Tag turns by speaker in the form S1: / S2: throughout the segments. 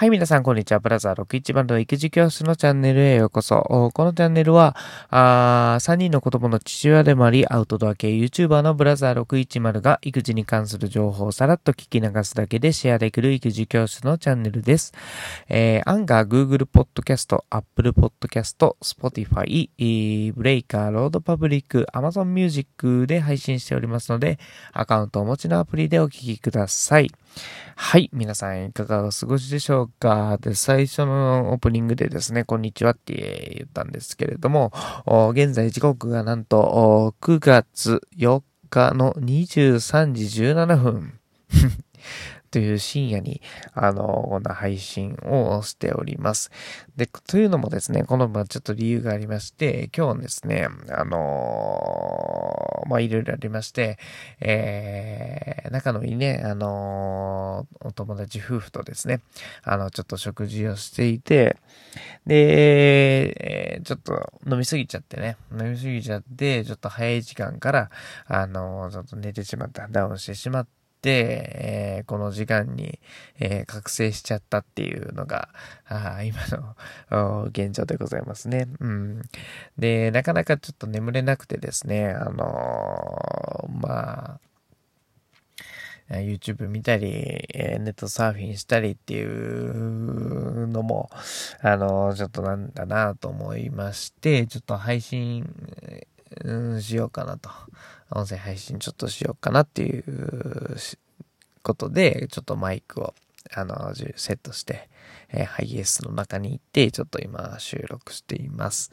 S1: はい、皆さん、こんにちは。ブラザー610の育児教室のチャンネルへようこそ。このチャンネルは、あ3人の子供の父親でもあり、アウトドア系 YouTuber のブラザー610が育児に関する情報をさらっと聞き流すだけでシェアできる育児教室のチャンネルです。えー、アンガー、Google Podcast、Apple Podcast、Spotify、 Breaker、RadioPublic、Amazon Music で配信しておりますので、アカウントをお持ちのアプリでお聞きください。はい。皆さんいかがお過ごしでしょうか？で、最初のオープニングでですね、こんにちはって言ったんですけれども、現在時刻がなんと9月4日の23時17分。という深夜に、あの、こんな配信をしております。で、というのもですね、この、ま、ちょっと理由がありまして、今日ですね、あのま、いろいろありまして、えー、仲のいいね、あのお友達夫婦とですね、あの、ちょっと食事をしていて、で、えー、ちょっと飲みすぎちゃってね、飲みすぎちゃって、ちょっと早い時間から、あのちょっと寝てしまった、ダウンしてしまって、、えー、この時間に、えー、覚醒しちゃったっていうのが、あ今の現状でございますね。うん。で、なかなかちょっと眠れなくてですね、あのー、まあ、YouTube 見たり、ネットサーフィンしたりっていうのも、あの、ちょっとなんだなと思いまして、ちょっと配信、うんしようかなと。音声配信ちょっとしようかなっていうことで、ちょっとマイクを、あの、セットして、えー、ハイエースの中に行って、ちょっと今収録しています。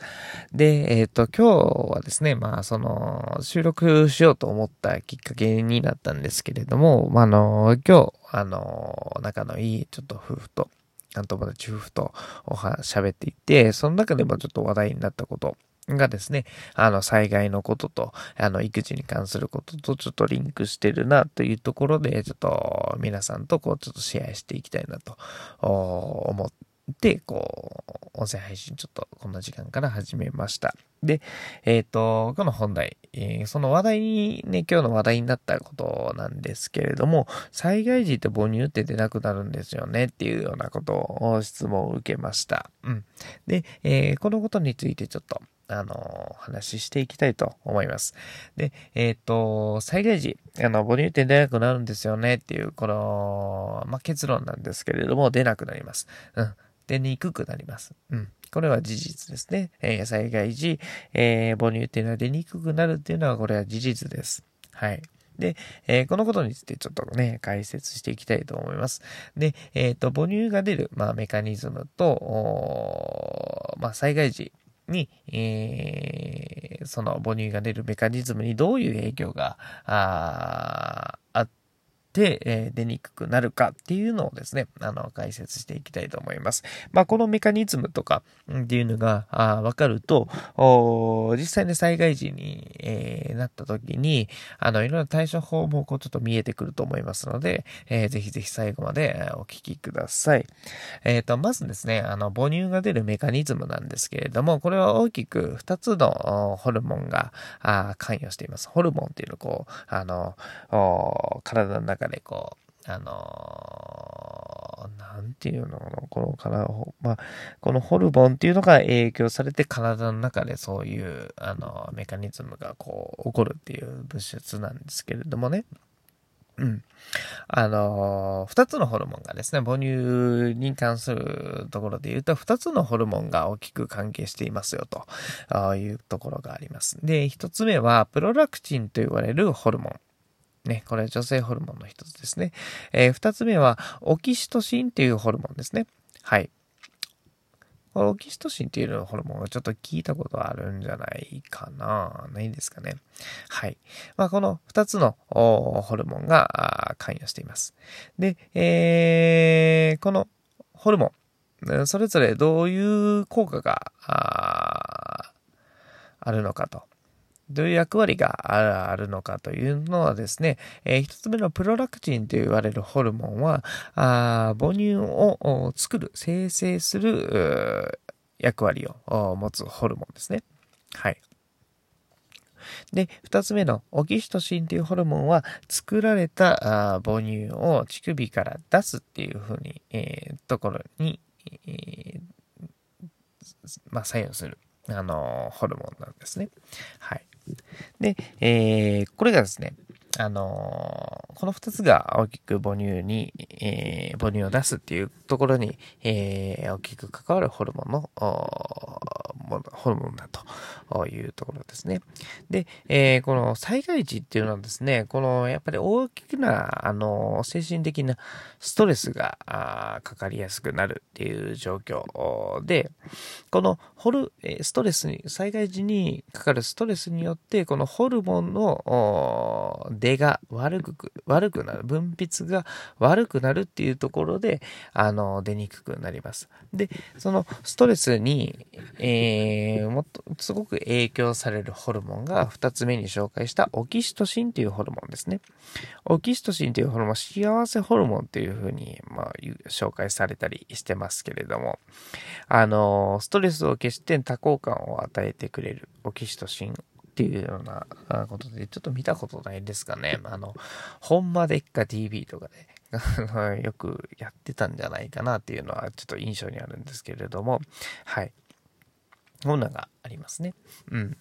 S1: で、えっ、ー、と、今日はですね、まあ、その、収録しようと思ったきっかけになったんですけれども、まあ、あの、今日、あの、仲のいいちょっと夫婦と、友達夫婦とおは喋っていて、その中でもちょっと話題になったことがですね、あの、災害のことと、あの、育児に関することとちょっとリンクしてるなというところで、ちょっと皆さんとこう、ちょっとシェアしていきたいなと思って、こう、音声配信ちょっとこんな時間から始めました。で、えっ、ー、と、今日の本題、えー、その話題にね、今日の話題になったことなんですけれども、災害時って母乳って出なくなるんですよねっていうようなことを質問を受けました。うん。で、えー、このことについてちょっと、あの、話していきたいと思います。で、えっ、ー、と、災害時、あの、母乳って出なくなるんですよねっていう、この、まあ、結論なんですけれども、出なくなります。うん。出にくくなります。うん。これは事実ですね。えー、災害時、えー、母乳っていうのは出にくくなるっていうのは、これは事実です。はい。で、えー、このことについてちょっとね、解説していきたいと思います。で、えっ、ー、と、母乳が出る、まあ、メカニズムと、まあ、災害時、に、えー、その母乳が出るメカニズムにどういう影響がああっ、でえー、出にくくなるかっていうのをですね、あの、解説していきたいと思います。まあ、このメカニズムとかっていうのがあわかると、実際に災害時に、えー、なった時に、あの、いろんな対処法もこうちょっと見えてくると思いますので、えー、ぜひぜひ最後までお聞きください。えっ、ー、と、まずですね、あの、母乳が出るメカニズムなんですけれども、これは大きく2つのホルモンが関与しています。ホルモンっていうのをこう、あの、体の中でこう、あのー、なんていうのこの体、まあ、このホルモンっていうのが影響されて体の中でそういう、あの、メカニズムがこう、起こるっていう物質なんですけれどもね。うん。あのー、二つのホルモンがですね、母乳に関するところで言うと、二つのホルモンが大きく関係していますよ、というところがあります。で、一つ目は、プロラクチンと言われるホルモン。ね、これは女性ホルモンの一つですね。えー、二つ目は、オキシトシンっていうホルモンですね。はい。このオキシトシンっていうホルモンをちょっと聞いたことあるんじゃないかなないんですかね。はい。まあ、この二つのホルモンが関与しています。で、えー、このホルモン、それぞれどういう効果があるのかと。どういう役割があるのかというのはですね、えー、一つ目のプロラクチンと言われるホルモンは、あ母乳を作る、生成する役割を持つホルモンですね。はい。で、二つ目のオキシトシンというホルモンは作られた母乳を乳首から出すっていうふうに、えー、ところに、えー、まあ、作用する、あのホルモンなんですね。はい。で、えー、これがですね、あの、この二つが大きく母乳に、えー、母乳を出すっていうところに、えー、大きく関わるホルモンの、ホルモンだというところですね。で、えー、この災害時っていうのはですね、このやっぱり大きな、あの、精神的なストレスがかかりやすくなるっていう状況で、このホル、ストレスに、災害時にかかるストレスによって、このホルモンの出が悪く、悪くなる、分泌が悪くなるっていうところで、あの、出にくくなります。で、そのストレスに、えー、もっと、すごく影響されるホルモンが二つ目に紹介したオキシトシンというホルモンですね。オキシトシンというホルモン、幸せホルモンっていうふうに、まあ、紹介されたりしてますけれども、あの、ストレスを消して多幸感を与えてくれるオキシトシンっていうようなことで、ちょっと見たことないですかね。あの、ほんまでっか TV とかで、よくやってたんじゃないかなっていうのはちょっと印象にあるんですけれども、はい。こんながありますね。うん。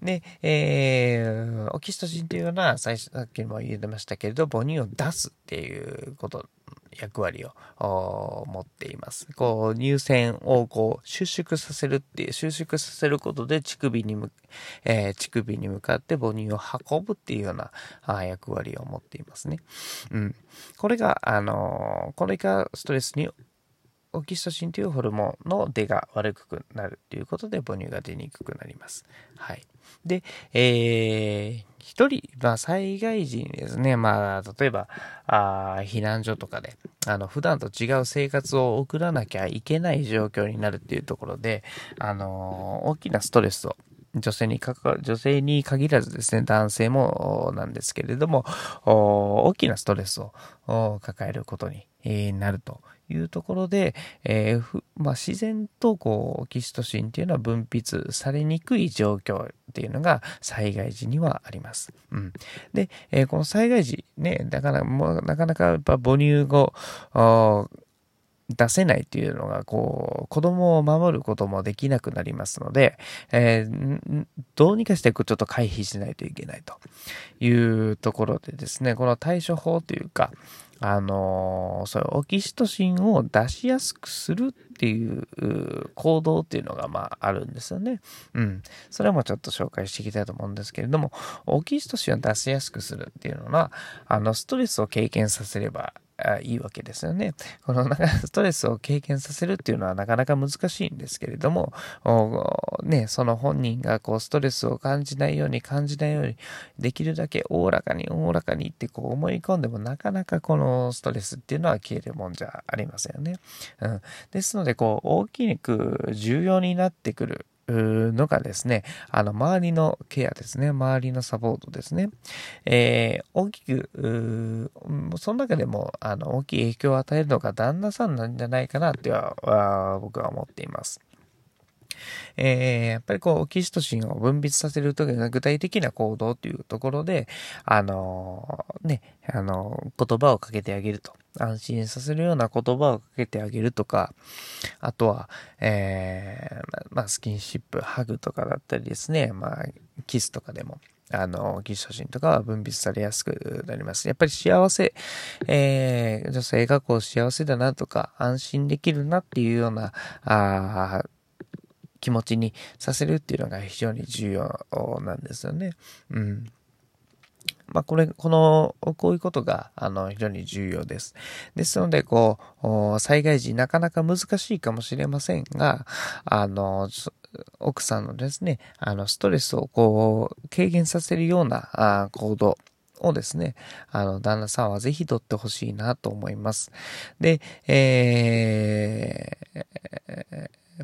S1: で、えー、オキシトシンというのは、最初、さっきも言ってましたけれど、母乳を出すっていうこと役割を持っています。こう、乳腺をこう、収縮させるっていう、収縮させることで乳首に向、えー、乳首に向かって母乳を運ぶっていうようなあ役割を持っていますね。うん。これが、あのー、これがストレスにオキシトシンというホルモンの出が悪くなるということで母乳が出にくくなります。はい。で、えー、一人、まあ、災害時にですね、まあ、例えば、あ避難所とかで、あの、普段と違う生活を送らなきゃいけない状況になるっていうところで、あのー、大きなストレスを女性にかか、女性に限らずですね、男性もなんですけれども、大きなストレスを抱えることになるというところで、えー、まあ、自然とこうオキシトシンっていうのは分泌されにくい状況っていうのが災害時にはあります。うん、で、えー、この災害時ね、だからもうなかなかやっぱ母乳後、出せないっていうのが、こう、子供を守ることもできなくなりますので、えー、どうにかしてちょっと回避しないといけないというところでですね、この対処法というか、あのー、そういうオキシトシンを出しやすくするっていう行動っていうのがまああるんですよね。うん。それもちょっと紹介していきたいと思うんですけれども、オキシトシンを出しやすくするっていうのは、あの、ストレスを経験させればあいいわけですよね。このストレスを経験させるっていうのはなかなか難しいんですけれども、ね、その本人がこうストレスを感じないように感じないように、できるだけおおらかにおおらかにってこう思い込んでもなかなかこのストレスっていうのは消えるもんじゃありませんよね。うん。ですので、こう大きく重要になってくるのがですね、あの、周りのケアですね、周りのサポートですね。えー、大きく、その中でも、あの、大きい影響を与えるのが旦那さんなんじゃないかなっては、僕は思っています。えー、やっぱりこう、オキシトシンを分泌させるときの具体的な行動というところで、あのー、ね、あのー、言葉をかけてあげると。安心させるような言葉をかけてあげるとか、あとは、えー、まあ、スキンシップ、ハグとかだったりですね、まあ、キスとかでも、あの、キストシンとかは分泌されやすくなります。やっぱり幸せ、えー、女性がこう幸せだなとか、安心できるなっていうような、あ気持ちにさせるっていうのが非常に重要なんですよね。うん。まあ、これ、この、こういうことが、あの、非常に重要です。ですので、こう、災害時なかなか難しいかもしれませんが、あの、奥さんのですね、あの、ストレスをこう、軽減させるようなあ行動、をですね、あの、旦那さんはぜひ取ってほしいなと思います。で、えー、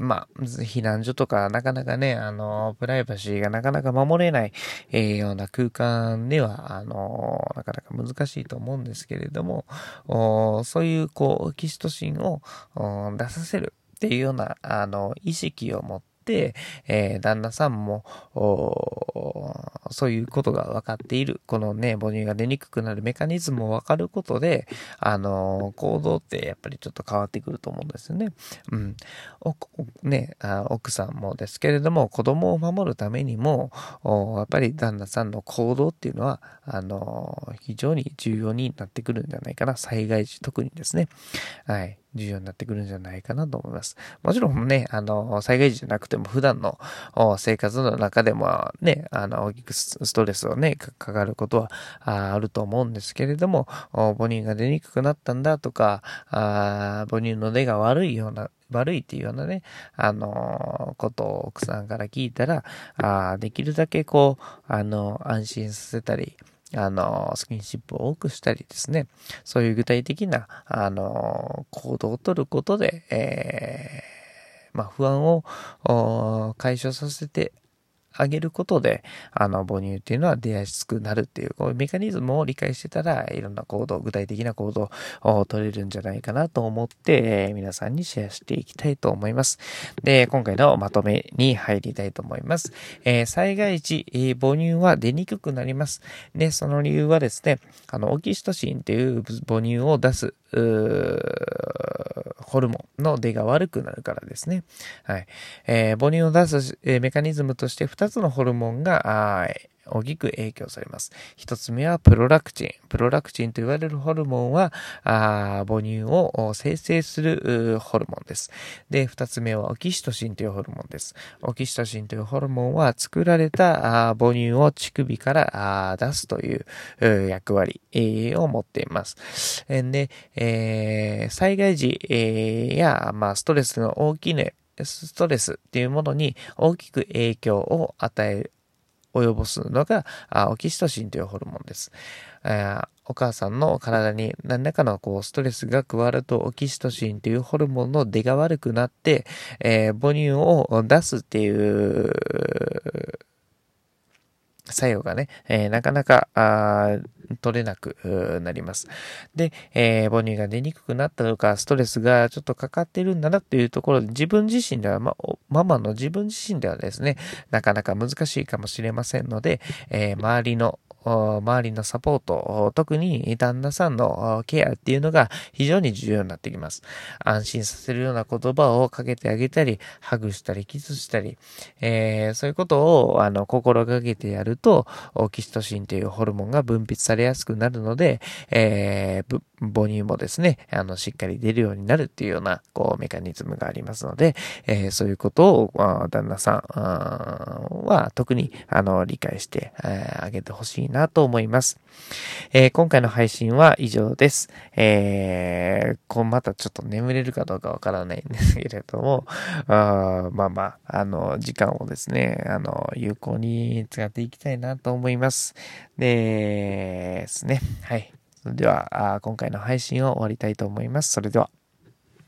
S1: まあ、避難所とか、なかなかね、あの、プライバシーがなかなか守れない、えー、ような空間では、あの、なかなか難しいと思うんですけれども、そういう、こう、キシトシンを出させるっていうような、あの、意識を持って、、えー、旦那さんも、そういうことが分かっている。このね、母乳が出にくくなるメカニズムを分かることで、あのー、行動ってやっぱりちょっと変わってくると思うんですよね。うん。ねあ、奥さんもですけれども、子供を守るためにも、やっぱり旦那さんの行動っていうのは、あのー、非常に重要になってくるんじゃないかな。災害時、特にですね。はい。重要になってくるんじゃないかなと思います。もちろんね、あの、災害時じゃなくても普段の生活の中でもね、あの、大きくストレスをね、かかることはあると思うんですけれども、母乳が出にくくなったんだとか、あ母乳の出が悪いような、悪いっていうようなね、あのことを奥さんから聞いたら、あできるだけこう、あの、安心させたり、あの、スキンシップを多くしたりですね、そういう具体的な、あの、行動をとることで、えー、まあ、不安を解消させてあげることで、あの、母乳っていうのは出やすくなるっていう、こういうメカニズムを理解してたら、いろんな行動、具体的な行動を取れるんじゃないかなと思って、えー、皆さんにシェアしていきたいと思います。で、今回のまとめに入りたいと思います。えー、災害時、えー、母乳は出にくくなります。で、その理由はですね、あの、オキシトシンっていう母乳を出す、ホルモンの出が悪くなるからですね。はい。えー、母乳を出す、えー、メカニズムとして2つのホルモンが、大きく影響されます。一つ目はプロラクチン。プロラクチンと言われるホルモンは、あ母乳を生成するホルモンです。で、二つ目はオキシトシンというホルモンです。オキシトシンというホルモンは作られたあ母乳を乳首から出すという役割、を持っています。で、えー、災害時、えー、や、まあ、ストレスの大きいね、ストレスっていうものに大きく影響を与える及ぼすのがオキシトシンというホルモンです。お母さんの体に何らかのこうストレスが加わるとオキシトシンというホルモンの出が悪くなって、えー、母乳を出すっていう作用がね、えー、なかなか、取れなくなります。で、えー、母乳が出にくくなったとか、ストレスがちょっとかかってるんだなっていうところで、自分自身では、ま、ママの自分自身ではですね、なかなか難しいかもしれませんので、えー、周りの周りのサポート、特に旦那さんのケアっていうのが非常に重要になってきます。安心させるような言葉をかけてあげたり、ハグしたり、キスしたり、えー、そういうことをあの心がけてやると、オキシトシンというホルモンが分泌されやすくなるので、えー、母乳もですね、あの、しっかり出るようになるっていうような、こう、メカニズムがありますので、えー、そういうことを、旦那さんは特に、あの、理解してあげてほしいなと思います。えー、今回の配信は以上です。えー、こう、またちょっと眠れるかどうかわからないんですけれども、あまあまあ、あの、時間をですね、あの、有効に使っていきたいなと思います。でですね、はい。では、今回の配信を終わりたいと思います。それでは。